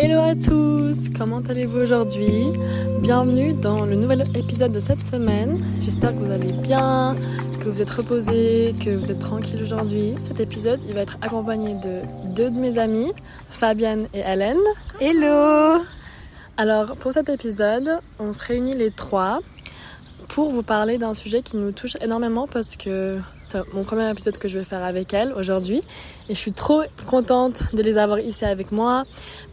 Hello à tous, comment allez-vous aujourd'hui? Bienvenue dans le nouvel épisode de cette semaine. J'espère que vous allez bien, que vous êtes reposés, que vous êtes tranquille aujourd'hui. Cet épisode, il va être accompagné de deux de mes amies, Fabienne et Hélène. Hello Alors pour cet épisode, on se réunit les trois pour vous parler d'un sujet qui nous touche énormément parce que mon premier épisode que je vais faire avec elles aujourd'hui. Et je suis trop contente de les avoir ici avec moi.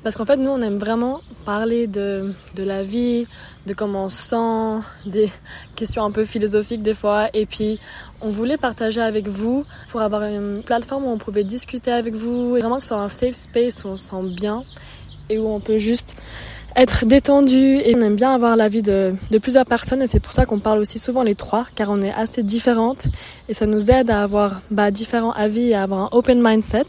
Parce qu'en fait nous on aime vraiment parler de, de la vie, de comment on se sent, des questions un peu philosophiques des fois. Et puis on voulait partager avec vous pour avoir une plateforme où on pouvait discuter avec vous et vraiment que ce soit un safe space où on se sent bien et où on peut juste être détendu et on aime bien avoir l'avis de, de plusieurs personnes et c'est pour ça qu'on parle aussi souvent les trois car on est assez différentes et ça nous aide à avoir bah, différents avis et à avoir un open mindset.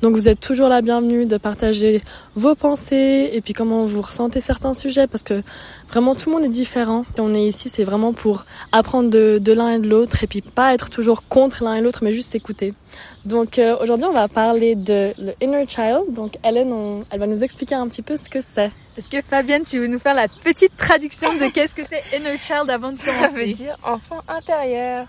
Donc vous êtes toujours la bienvenue de partager vos pensées et puis comment vous ressentez certains sujets parce que vraiment tout le monde est différent. Et on est ici c'est vraiment pour apprendre de, de l'un et de l'autre et puis pas être toujours contre l'un et l'autre mais juste s'écouter. Donc euh, aujourd'hui on va parler de le inner child. Donc Hélène on, elle va nous expliquer un petit peu ce que c'est. Est-ce que Fabienne, tu veux nous faire la petite traduction de qu'est-ce que c'est inner child avant de commencer Ça veut dire enfant intérieur.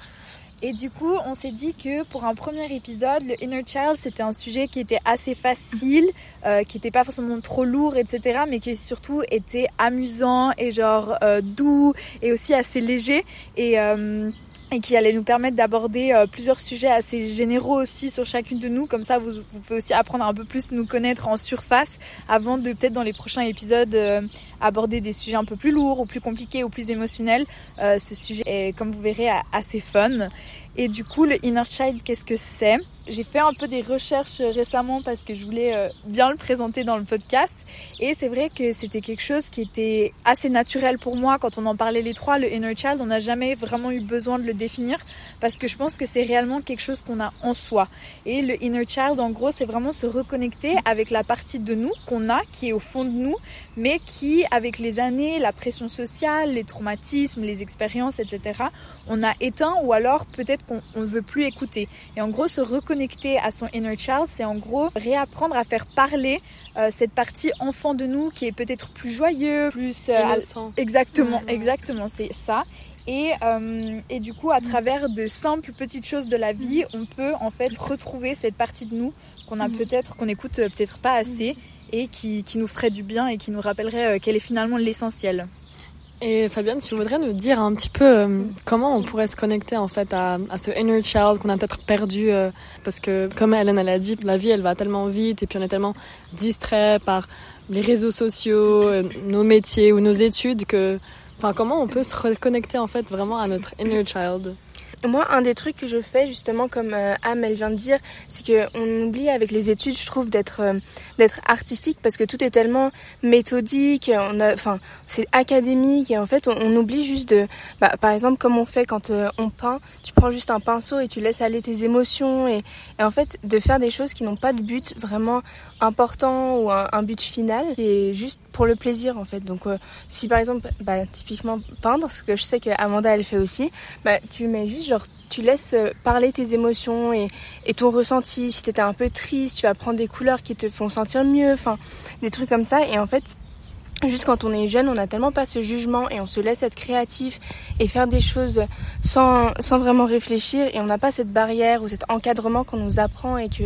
Et du coup, on s'est dit que pour un premier épisode, le inner child, c'était un sujet qui était assez facile, euh, qui n'était pas forcément trop lourd, etc., mais qui surtout était amusant et genre euh, doux et aussi assez léger. Et euh, et qui allait nous permettre d'aborder euh, plusieurs sujets assez généraux aussi sur chacune de nous. Comme ça, vous, vous pouvez aussi apprendre un peu plus nous connaître en surface avant de peut-être dans les prochains épisodes euh, aborder des sujets un peu plus lourds ou plus compliqués ou plus émotionnels. Euh, ce sujet est, comme vous verrez, assez fun. Et du coup, le inner child, qu'est-ce que c'est? J'ai fait un peu des recherches récemment parce que je voulais euh, bien le présenter dans le podcast. Et c'est vrai que c'était quelque chose qui était assez naturel pour moi quand on en parlait les trois. Le inner child, on n'a jamais vraiment eu besoin de le définir parce que je pense que c'est réellement quelque chose qu'on a en soi. Et le inner child, en gros, c'est vraiment se reconnecter avec la partie de nous qu'on a, qui est au fond de nous, mais qui, avec les années, la pression sociale, les traumatismes, les expériences, etc., on a éteint ou alors peut-être qu'on ne veut plus écouter. Et en gros, se reconnecter à son inner child, c'est en gros réapprendre à faire parler euh, cette partie enfant de nous qui est peut-être plus joyeux, plus euh, innocent. Exactement, exactement, c'est ça. Et, euh, et, du coup, à travers de simples petites choses de la vie, on peut en fait retrouver cette partie de nous qu'on a peut-être, qu'on écoute peut-être pas assez et qui, qui, nous ferait du bien et qui nous rappellerait qu'elle est finalement l'essentiel. Et Fabienne, tu voudrais nous dire un petit peu euh, comment on pourrait se connecter en fait à, à ce inner child qu'on a peut-être perdu euh, parce que comme Hélène elle a dit, la vie elle va tellement vite et puis on est tellement distrait par les réseaux sociaux, euh, nos métiers ou nos études que enfin comment on peut se reconnecter en fait vraiment à notre inner child? Moi, un des trucs que je fais, justement, comme euh, Am, elle vient de dire, c'est qu'on oublie avec les études, je trouve, d'être euh, d'être artistique parce que tout est tellement méthodique, on a, enfin, c'est académique et en fait, on, oublie juste de, bah, par exemple, comme on fait quand euh, on peint, tu prends juste un pinceau et tu laisses aller tes émotions et en fait, de faire des choses qui n'ont pas de but vraiment important ou un, un, but final et juste pour le plaisir en fait. Donc euh, si par exemple bah, typiquement peindre, ce que je sais que Amanda elle fait aussi, bah, tu mets juste genre tu laisses parler tes émotions et, et ton ressenti. Si t'étais un peu triste, tu vas prendre des couleurs qui te font sentir mieux, enfin des trucs comme ça et en fait Juste quand on est jeune, on n'a tellement pas ce jugement et on se laisse être créatif et faire des choses sans, sans vraiment réfléchir et on n'a pas cette barrière ou cet encadrement qu'on nous apprend et que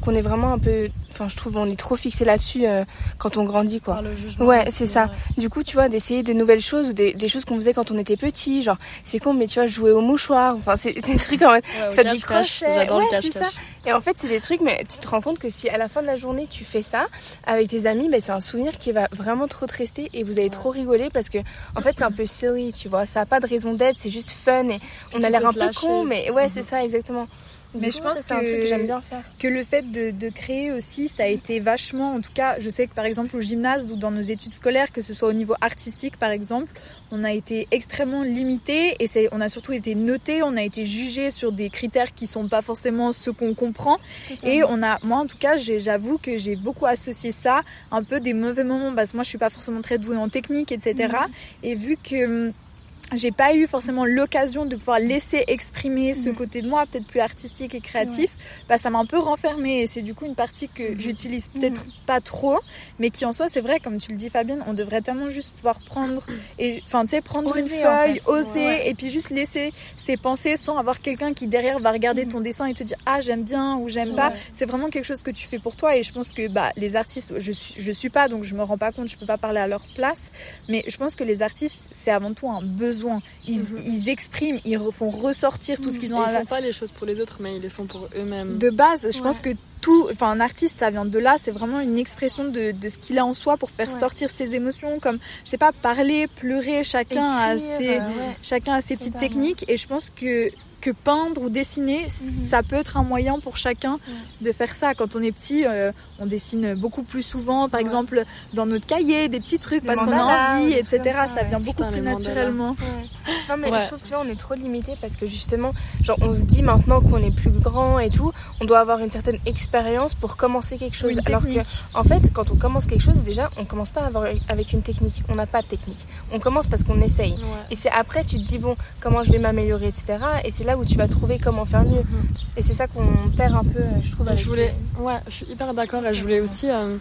qu'on est vraiment un peu enfin je trouve on est trop fixé là-dessus euh, quand on grandit quoi. Ouais c'est ça. ouais. du coup tu vois d'essayer de nouvelles choses ou des, des choses qu'on faisait quand on était petit genre c'est con mais tu vois jouer au mouchoir enfin c'est des trucs en mode ouais, faire du crochet. ouais, c'est ça. Et en fait c'est des trucs mais tu te rends compte que si à la fin de la journée tu fais ça avec tes amis ben c'est un souvenir qui va vraiment trop te rester et vous allez trop rigoler parce que en fait c'est un peu silly tu vois. Ça a pas de raison d'être c'est juste fun et on a l'air un peu con mais ouais c'est ça exactement mais je pense c'est un truc que j'aime bien faire. Que le fait de, de, créer aussi, ça a été vachement, en tout cas, je sais que par exemple au gymnase ou dans nos études scolaires, que ce soit au niveau artistique par exemple, on a été extrêmement limité et on a surtout été noté, on a été jugé sur des critères qui sont pas forcément ceux qu'on comprend. Et on a, moi en tout cas, j'avoue que j'ai beaucoup associé ça un peu des mauvais moments parce que moi je suis pas forcément très douée en technique, etc. Mmh. Et vu que j'ai pas eu forcément l'occasion de pouvoir laisser exprimer ce côté de moi peut-être plus artistique et créatif bah ça m'a un peu renfermé et c'est du coup une partie que Mhm. j'utilise peut-être pas trop mais qui en soi c'est vrai comme tu le dis Fabienne on devrait tellement juste pouvoir prendre et enfin tu sais prendre une en feuille fait. oser Ouais. et puis juste laisser ses pensées sans avoir quelqu'un qui derrière va regarder ton dessin et te dire ah j'aime bien ou j'aime pas Mhm. C'est vraiment quelque chose que tu fais pour toi et je pense que bah les artistes je je suis pas donc je me rends pas compte je peux pas parler à leur place mais je pense que les artistes c'est avant tout un besoin ils, Mhm. ils expriment ils font ressortir tout ce qu'ils Et ont à ils la- font pas les choses pour les autres, mais ils les font pour eux-mêmes. de base je Ouais. pense que tout enfin un artiste ça vient de là c'est vraiment une expression de, de ce qu'il a en soi pour faire Ouais. sortir ses émotions comme je sais pas parler pleurer chacun a ses euh, ouais. chacun a ses petites techniques et je pense que que peindre ou dessiner, ça peut être un moyen pour chacun de faire ça. Quand on est petit, euh, on dessine beaucoup plus souvent, par Ouais. exemple dans notre cahier, des petits trucs Des parce qu'on a envie, etc. ça, ça vient beaucoup Putain, plus mandalas. naturellement. Ouais. Non mais Ouais. je trouve tu vois on est trop limité parce que justement genre on se dit maintenant qu'on est plus grand et tout on doit avoir une certaine expérience pour commencer quelque chose alors que technique. en fait quand on commence quelque chose déjà on commence pas avoir avec une technique on n'a pas de technique on commence parce qu'on essaye Ouais. et c'est après tu te dis bon comment je vais m'améliorer etc et c'est là où tu vas trouver comment faire mieux. Et c'est ça qu'on perd un peu euh, je trouve avec Je voulais, les- ouais, je suis hyper d'accord. Et je voulais aussi euh,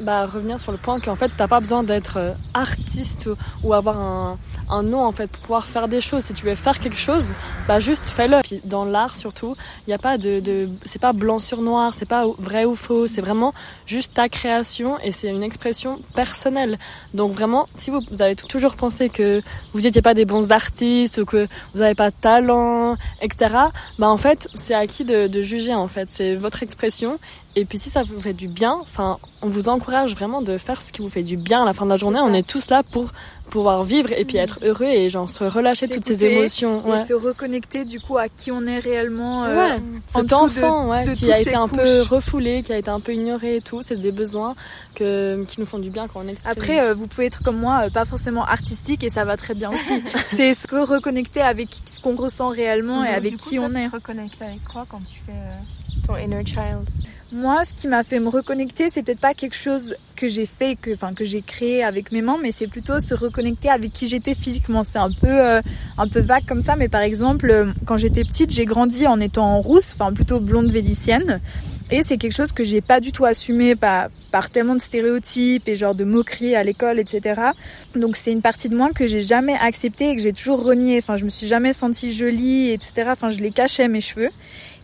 bah, revenir sur le point qu'en fait t'as pas besoin d'être euh, artiste ou, avoir un, un nom en fait pour pouvoir faire des choses. Si tu veux faire quelque chose, bah juste fais-le. Puis dans l'art surtout, il y a pas de, de c'est pas blanc sur noir, c'est pas vrai ou faux, c'est vraiment juste ta création et c'est une expression personnelle. Donc vraiment, si vous, vous avez toujours pensé que vous n'étiez pas des bons artistes ou que vous n'avez pas de talent, etc. Bah en fait, c'est à qui de, de juger en fait. C'est votre expression. Et puis si ça vous fait du bien, enfin, on vous encourage vraiment de faire ce qui vous fait du bien à la fin de la journée. On est tous là pour pouvoir vivre et puis être heureux et genre se relâcher toutes ces émotions. Ouais. Et se reconnecter du coup à qui on est réellement. euh, Ouais, en cet de- enfant ouais, de qui a été un couches. peu refoulé, qui a été un peu ignoré et tout, c'est des besoins que, qui nous font du bien quand on exprime. Après, euh, vous pouvez être comme moi, euh, pas forcément artistique et ça va très bien aussi. c'est se reconnecter avec ce qu'on ressent réellement et Donc, avec du coup, qui toi, on tu est. te reconnectes avec quoi quand tu fais euh, ton inner child? Moi, ce qui m'a fait me reconnecter, c'est peut-être pas quelque chose que j'ai fait, que, enfin, que j'ai créé avec mes mains, mais c'est plutôt se reconnecter avec qui j'étais physiquement. C'est un peu, euh, un peu vague comme ça, mais par exemple, euh, quand j'étais petite, j'ai grandi en étant rousse, enfin plutôt blonde vénitienne. Et c'est quelque chose que j'ai pas du tout assumé par, par tellement de stéréotypes et genre de moqueries à l'école, etc. Donc c'est une partie de moi que j'ai jamais acceptée et que j'ai toujours reniée. Enfin, je me suis jamais sentie jolie, etc. Enfin, je les cachais mes cheveux.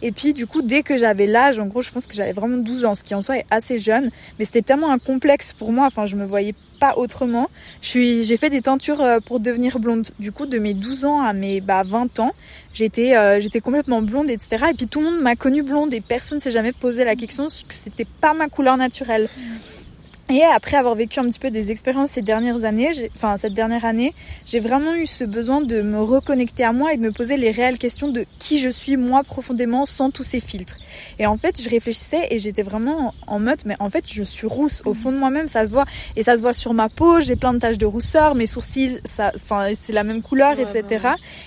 Et puis du coup, dès que j'avais l'âge, en gros, je pense que j'avais vraiment 12 ans, ce qui en soi est assez jeune, mais c'était tellement un complexe pour moi, enfin je me voyais pas autrement. J'ai fait des teintures euh, pour devenir blonde. Du coup, de mes 12 ans à mes bah 20 ans, j'étais euh, j'étais complètement blonde etc. Et puis tout le monde m'a connue blonde et personne s'est jamais posé la question que c'était pas ma couleur naturelle. Et après avoir vécu un petit peu des expériences ces dernières années, enfin cette dernière année, j'ai vraiment eu ce besoin de me reconnecter à moi et de me poser les réelles questions de qui je suis moi profondément sans tous ces filtres. Et en fait, je réfléchissais et j'étais vraiment en mode, mais en fait, je suis rousse au fond de moi-même, ça se voit et ça se voit sur ma peau. J'ai plein de taches de rousseur, mes sourcils, ça, enfin c'est la même couleur, Ouais, etc.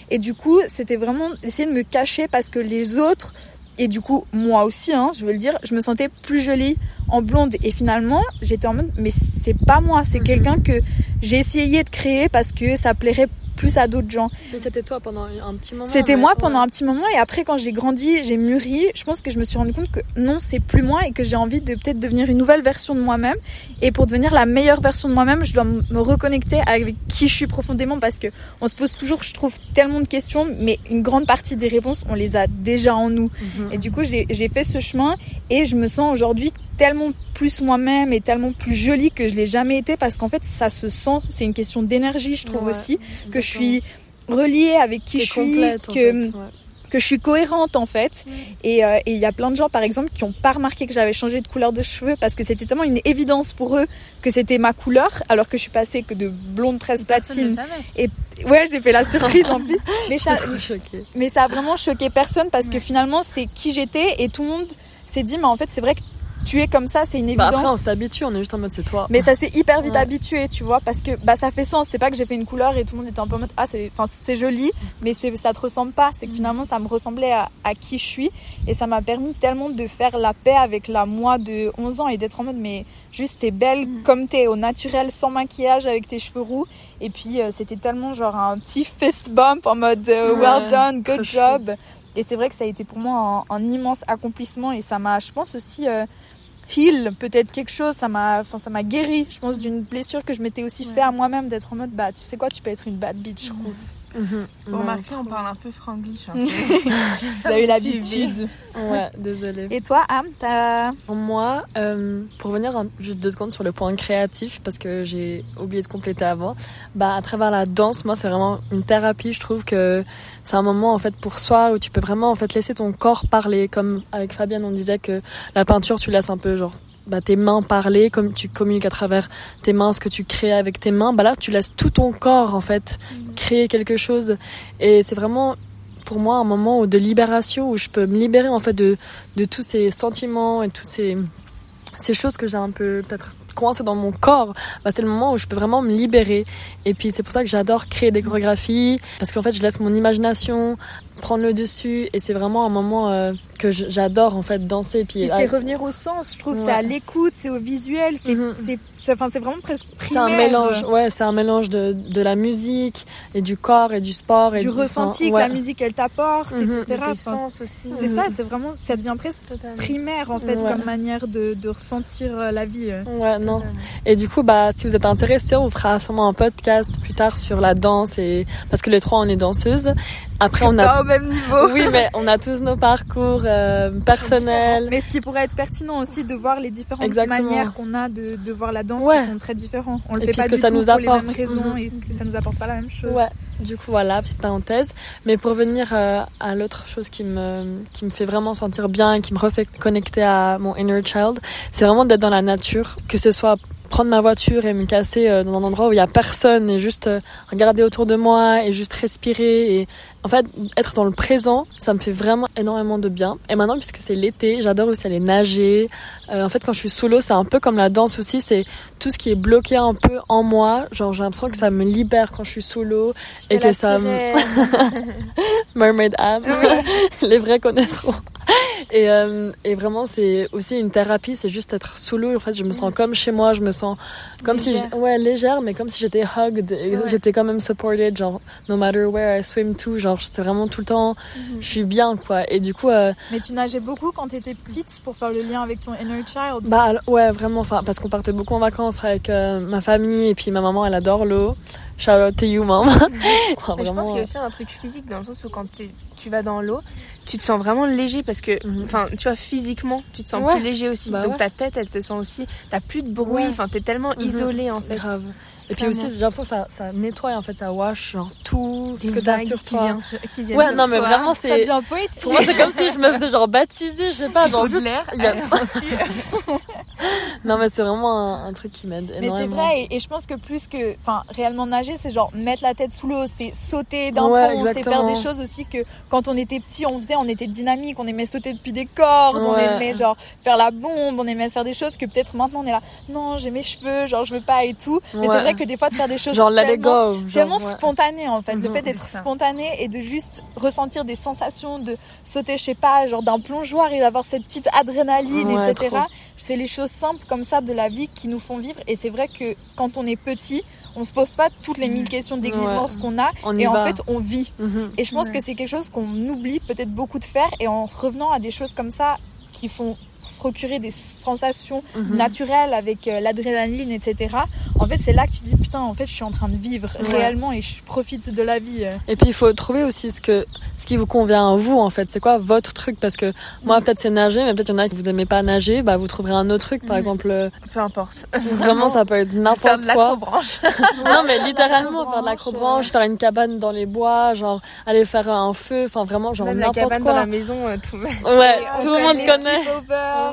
Et du coup, c'était vraiment essayer de me cacher parce que les autres et du coup, moi aussi, hein, je veux le dire, je me sentais plus jolie en blonde. Et finalement, j'étais en mode, mais c'est pas moi, c'est Mhm. quelqu'un que j'ai essayé de créer parce que ça plairait plus à d'autres gens. Mais c'était toi pendant un petit moment. C'était mais- moi ouais. pendant un petit moment et après quand j'ai grandi, j'ai mûri, je pense que je me suis rendu compte que non, c'est plus moi et que j'ai envie de peut-être devenir une nouvelle version de moi-même et pour devenir la meilleure version de moi-même, je dois me reconnecter avec qui je suis profondément parce que on se pose toujours, je trouve, tellement de questions mais une grande partie des réponses, on les a déjà en nous. Mhm. Et du coup, j'ai fait ce chemin et je me sens aujourd'hui tellement plus moi-même et tellement plus jolie que je l'ai jamais été parce qu'en fait, ça se sent, c'est une question d'énergie, je trouve Ouais, aussi, que je suis reliée avec qui je suis, complète, que, fait, ouais. que je suis cohérente en fait. Et euh, et il y a plein de gens par exemple qui ont pas remarqué que j'avais changé de couleur de cheveux parce que c'était tellement une évidence pour eux que c'était ma couleur alors que je suis passée que de blonde presque platine. Ouais, j'ai fait la surprise en plus. Ça, mais ça a vraiment choqué personne parce que finalement c'est qui j'étais et tout le monde s'est dit mais en fait c'est vrai que tu es comme ça, c'est une Bah, évidence. après, on s'habitue, on est juste en mode c'est toi. Mais ça s'est hyper vite Ouais. habitué, tu vois, parce que bah ça fait sens. C'est pas que j'ai fait une couleur et tout le monde était un peu en mode ah c'est, enfin c'est joli, mais c'est ça te ressemble pas. C'est que finalement ça me ressemblait à, à qui je suis et ça m'a permis tellement de faire la paix avec la moi de 11 ans et d'être en mode mais juste t'es belle comme t'es au naturel sans maquillage avec tes cheveux roux et puis euh, c'était tellement genre un petit fist bump en mode euh, Ouais, well done, good chou. Et c'est vrai que ça a été pour moi un, un immense accomplissement et ça m'a, je pense aussi. Heal peut-être quelque chose ça m'a enfin ça m'a guéri je pense d'une blessure que je m'étais aussi fait à moi-même d'être en mode bah tu sais quoi tu peux être une bad bitch rousse Mhm. Vous Ouais. remarquez, on parle un peu franglish. Hein, avez eu l'habitude Ouais, désolée. et toi Am t'as Pour moi, euh, pour revenir un- juste deux secondes sur le point créatif, parce que j'ai oublié de compléter avant, bah, à travers la danse, moi, c'est vraiment une thérapie. Je trouve que c'est un moment, en fait, pour soi où tu peux vraiment, en fait, laisser ton corps parler. Comme avec Fabienne, on disait que la peinture, tu laisses un peu, genre, bah, tes mains parler, comme tu communiques à travers tes mains, ce que tu crées avec tes mains. Bah là, tu laisses tout ton corps, en fait, créer quelque chose. Et c'est vraiment, pour moi, un moment de libération où je peux me libérer, en fait, de, de tous ces sentiments et toutes ces, ces choses que j'ai un peu peut-être coincées dans mon corps, bah, c'est le moment où je peux vraiment me libérer. Et puis c'est pour ça que j'adore créer des chorégraphies, parce qu'en fait je laisse mon imagination prendre le dessus, et c'est vraiment un moment euh, que j'adore en fait danser. Puis et ah, c'est revenir au sens je trouve c'est Ouais. à l'écoute c'est au visuel c'est Mhm. c'est c'est enfin c'est vraiment presque c'est primaire un mélange, ouais, c'est un mélange de, de la musique et du corps et du sport et du ressenti que ouais. la musique elle t'apporte Mhm. etc Tes Enfin, sens aussi. c'est ça c'est vraiment ça devient presque Totalement. primaire en fait Ouais. comme manière de, de ressentir euh, la vie euh. Ouais, non. Et du coup, bah, si vous êtes intéressé, on fera sûrement un podcast plus tard sur la danse et parce que les trois on est danseuses. Après, on a pas au même niveau oui, mais on a tous nos parcours euh, personnels. Mais ce qui pourrait être pertinent aussi de voir les différentes Exactement. manières qu'on a de, de voir la danse Ouais. qui sont très différents. On le Et fait pas que du ça tout nous pour les mêmes raisons Mhm. et ce que ça nous apporte pas la même chose. Ouais. Du coup, voilà, petite parenthèse. Mais pour venir euh, à l'autre chose qui me, qui me fait vraiment sentir bien et qui me refait connecter à mon inner child, c'est vraiment d'être dans la nature. Que ce soit prendre ma voiture et me casser euh, dans un endroit où il y a personne et juste euh, regarder autour de moi et juste respirer et en fait être dans le présent ça me fait vraiment énormément de bien. Et maintenant puisque c'est l'été j'adore aussi aller nager. Euh, en fait quand je suis sous l'eau c'est un peu comme la danse aussi c'est tout ce qui est bloqué un peu en moi. Genre j'ai l'impression que ça me libère quand je suis sous l'eau et que ça me Mermaid Am, les vrais connaîtront. Et, euh, et vraiment, c'est aussi une thérapie, c'est juste être sous l'eau. En fait, je me sens comme chez moi, je me sens comme si, Légère. j'- ouais, légère, mais comme si j'étais hugged. Et Ouais. J'étais quand même supported, genre, no matter where I swim to, genre, j'étais vraiment tout le temps, je suis bien, quoi. Et du coup, euh, Mais tu nageais beaucoup quand tu étais petite pour faire le lien avec ton inner child? bah, ouais, vraiment, enfin, parce qu'on partait beaucoup en vacances avec euh, ma famille, et puis ma maman, elle adore l'eau. Shout out to you, maman. Enfin, je pense qu'il y a aussi un truc physique dans le sens où quand tu, tu vas dans l'eau, tu te sens vraiment léger parce que, Mhm. enfin, tu vois, physiquement, tu te sens Ouais. plus léger aussi. Bah Donc ouais. ta tête, elle se sent aussi, t'as plus de bruit, Ouais. enfin, t'es tellement Mhm. isolé en fait. Grave. Et puis aussi, j'ai l'impression que ça, ça nettoie, en fait, ça wash genre, tout ce que t'as sur qui toi. viennent sur- qui Ouais, non, mais toi. vraiment, Ça c'est. devient poétique. Pour moi, c'est comme si je me faisais genre baptiser, je sais pas, genre. a- aussi. Non, mais c'est vraiment un, un truc qui m'aide Mais c'est vrai, et, et je pense que plus que, enfin, réellement nager, c'est genre mettre la tête sous l'eau, c'est sauter d'un Ouais, pont, c'est faire des choses aussi que quand on était petit, on faisait, on était dynamique, on aimait sauter depuis des cordes, on aimait genre faire la bombe, on aimait faire des choses que peut-être maintenant on est là, non, j'ai mes cheveux, genre je veux pas et tout. Mais Ouais. c'est vrai que des fois de faire des choses Genre, tellement, go. Genre, tellement ouais. spontané en fait, le Mhm, fait d'être spontané et de juste ressentir des sensations, de sauter, je sais pas, genre d'un plongeoir et d'avoir cette petite adrénaline, Ouais, etc. C'est les choses simples comme ça de la vie qui nous font vivre. Et c'est vrai que quand on est petit, on se pose pas toutes les mille questions d'existence qu'on a. On et en va. fait, on vit. Mhm. Et je pense Ouais. que c'est quelque chose qu'on oublie peut-être beaucoup de faire. Et en revenant à des choses comme ça qui font procurer des sensations Mhm. naturelles avec euh, l'adrénaline, etc. En fait, c'est là que tu dis putain, en fait, je suis en train de vivre Ouais. réellement et je profite de la vie. euh. Et puis il faut trouver aussi ce que ce qui vous convient à vous en fait. C'est quoi votre truc? Parce que moi peut-être c'est nager, mais peut-être il y en a qui vous aimez pas nager. Bah vous trouverez un autre truc. Par Mhm. exemple, euh, Peu importe. vraiment ça peut être Faire n'importe de quoi. l'acrobranche. non mais littéralement faire de l'acrobranche, faire une cabane dans les bois, genre aller faire un feu. Enfin vraiment genre n'importe quoi. dans la maison, tout. Ouais, tout le monde connaît.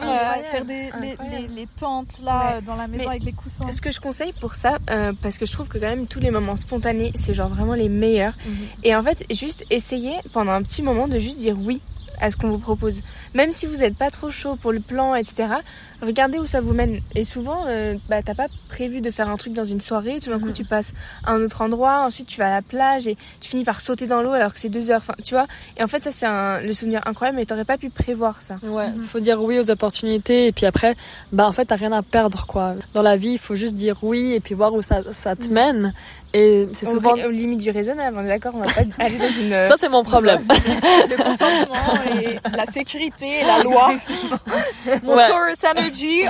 Euh, faire des, les, Incroyable. les- les tentes là Ouais. dans la maison Mais avec les coussins. Ce que je conseille pour ça, euh, parce que je trouve que quand même tous les moments spontanés, c'est genre vraiment les meilleurs. Mhm. Et en fait, juste essayer pendant un petit moment de juste dire oui à ce qu'on vous propose. Même si vous n'êtes pas trop chaud pour le plan, etc., regardez où ça vous mène. Et souvent, euh, bah, t'as pas prévu de faire un truc dans une soirée, tout d'un coup, Mhm. tu passes à un autre endroit, ensuite tu vas à la plage et tu finis par sauter dans l'eau alors que c'est deux heures. Enfin, tu vois? Et en fait, ça, c'est un, le souvenir incroyable, mais t'aurais pas pu prévoir ça. Ouais, faut dire oui aux opportunités et puis après, bah en fait t'as rien à perdre quoi. Dans la vie, il faut juste dire oui et puis voir où ça, ça te mène. Et c'est souvent aux limites du raisonnable, on est d'accord, on va pas aller dans une. euh, ça c'est mon problème. Le consentement et la sécurité et la loi. Mon Ouais. Taurus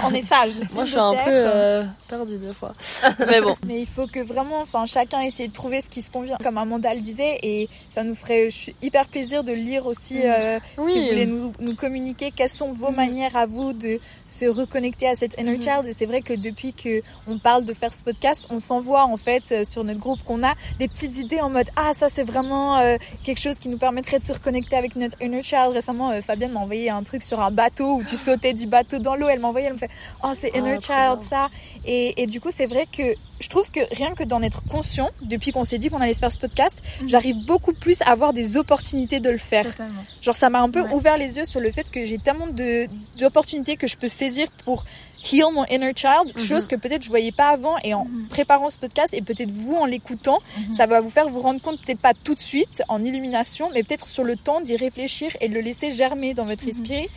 On est sage. Moi je suis un peu euh, perdue des fois. Mais bon, Mais il faut que vraiment, enfin, chacun essaie de trouver ce qui se convient, comme Amanda le disait, et ça nous ferait je suis hyper plaisir de lire aussi, euh, Oui. si vous voulez nous, nous communiquer quelles sont vos Mhm. manières à vous de se reconnecter à cette inner Mhm. child. Et c'est vrai que depuis que on parle de faire ce podcast, on s'envoie en fait euh, sur notre groupe qu'on a des petites idées en mode ah ça c'est vraiment euh, quelque chose qui nous permettrait de se reconnecter avec notre inner child. Récemment, euh, Fabienne m'a envoyé un truc sur un bateau où tu sautais du bateau dans l'eau. Elle m'a envoyé, elle me fait oh c'est Ah, inner child ça. Et, et du coup c'est vrai que je trouve que rien que d'en être conscient, depuis qu'on s'est dit qu'on allait se faire ce podcast, Mhm. j'arrive beaucoup plus à avoir des opportunités de le faire. Totalement. Genre ça m'a un peu Ouais. ouvert les yeux sur le fait que j'ai tellement de d'opportunités que je peux saisir pour heal mon inner child, Mhm. chose que peut-être je voyais pas avant et en Mhm. préparant ce podcast et peut-être vous en l'écoutant, ça va vous faire vous rendre compte peut-être pas tout de suite en illumination, mais peut-être sur le temps d'y réfléchir et de le laisser germer dans votre esprit.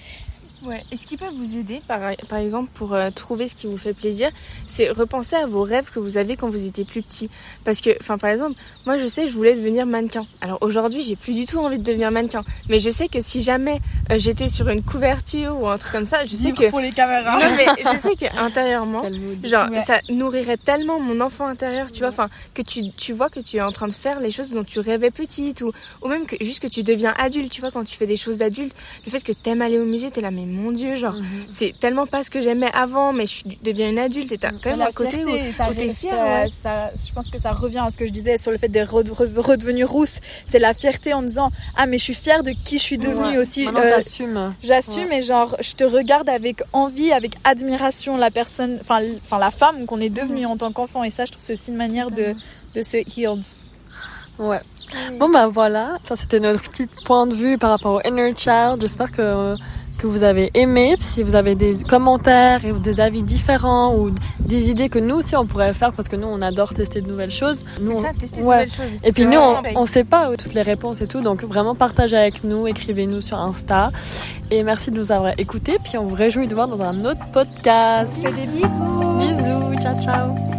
Ouais. Et ce qui peut vous aider, par, par exemple, pour euh, trouver ce qui vous fait plaisir, c'est repenser à vos rêves que vous avez quand vous étiez plus petit. Parce que, enfin, par exemple, moi, je sais, je voulais devenir mannequin. Alors aujourd'hui, j'ai plus du tout envie de devenir mannequin. Mais je sais que si jamais euh, j'étais sur une couverture ou un truc comme ça, je sais que, pour les caméras. non, mais je sais que intérieurement. Genre, Ouais. ça nourrirait tellement mon enfant intérieur, tu vois, enfin, que tu, tu vois que tu es en train de faire les choses dont tu rêvais petite, ou, ou même que juste que tu deviens adulte, tu vois, quand tu fais des choses d'adulte, le fait que t'aimes aller au musée, t'es là, mais mon dieu, genre, Mhm. c'est tellement pas ce que j'aimais avant, mais je deviens une adulte, et t'as quand C'est même un côté où, ça, où t'es ça- fière, ouais. ça- je pense que ça revient à ce que je disais sur le fait d'être re- re- redevenue rousse. C'est la fierté en disant ah mais je suis fière de qui je suis devenue Ouais. aussi. Euh. J'assume Ouais. et genre je te regarde avec envie, avec admiration la personne, enfin la femme qu'on est devenue en tant qu'enfant et ça je trouve c'est aussi une manière de de se heal. Ouais. Bon bah voilà, ça c'était notre petit point de vue par rapport au inner child. J'espère que que vous avez aimé. Si vous avez des commentaires et des avis différents ou des idées que nous aussi on pourrait faire parce que nous on adore tester de nouvelles choses. Nous, C'est on- ça, tester de nouvelles choses. Et puis nous, on, on sait pas toutes les réponses et tout, donc vraiment partagez avec nous, écrivez-nous sur Insta. Et merci de nous avoir écoutés, puis on vous réjouit de voir dans un autre podcast. Des bisous. Bisous, ciao ciao.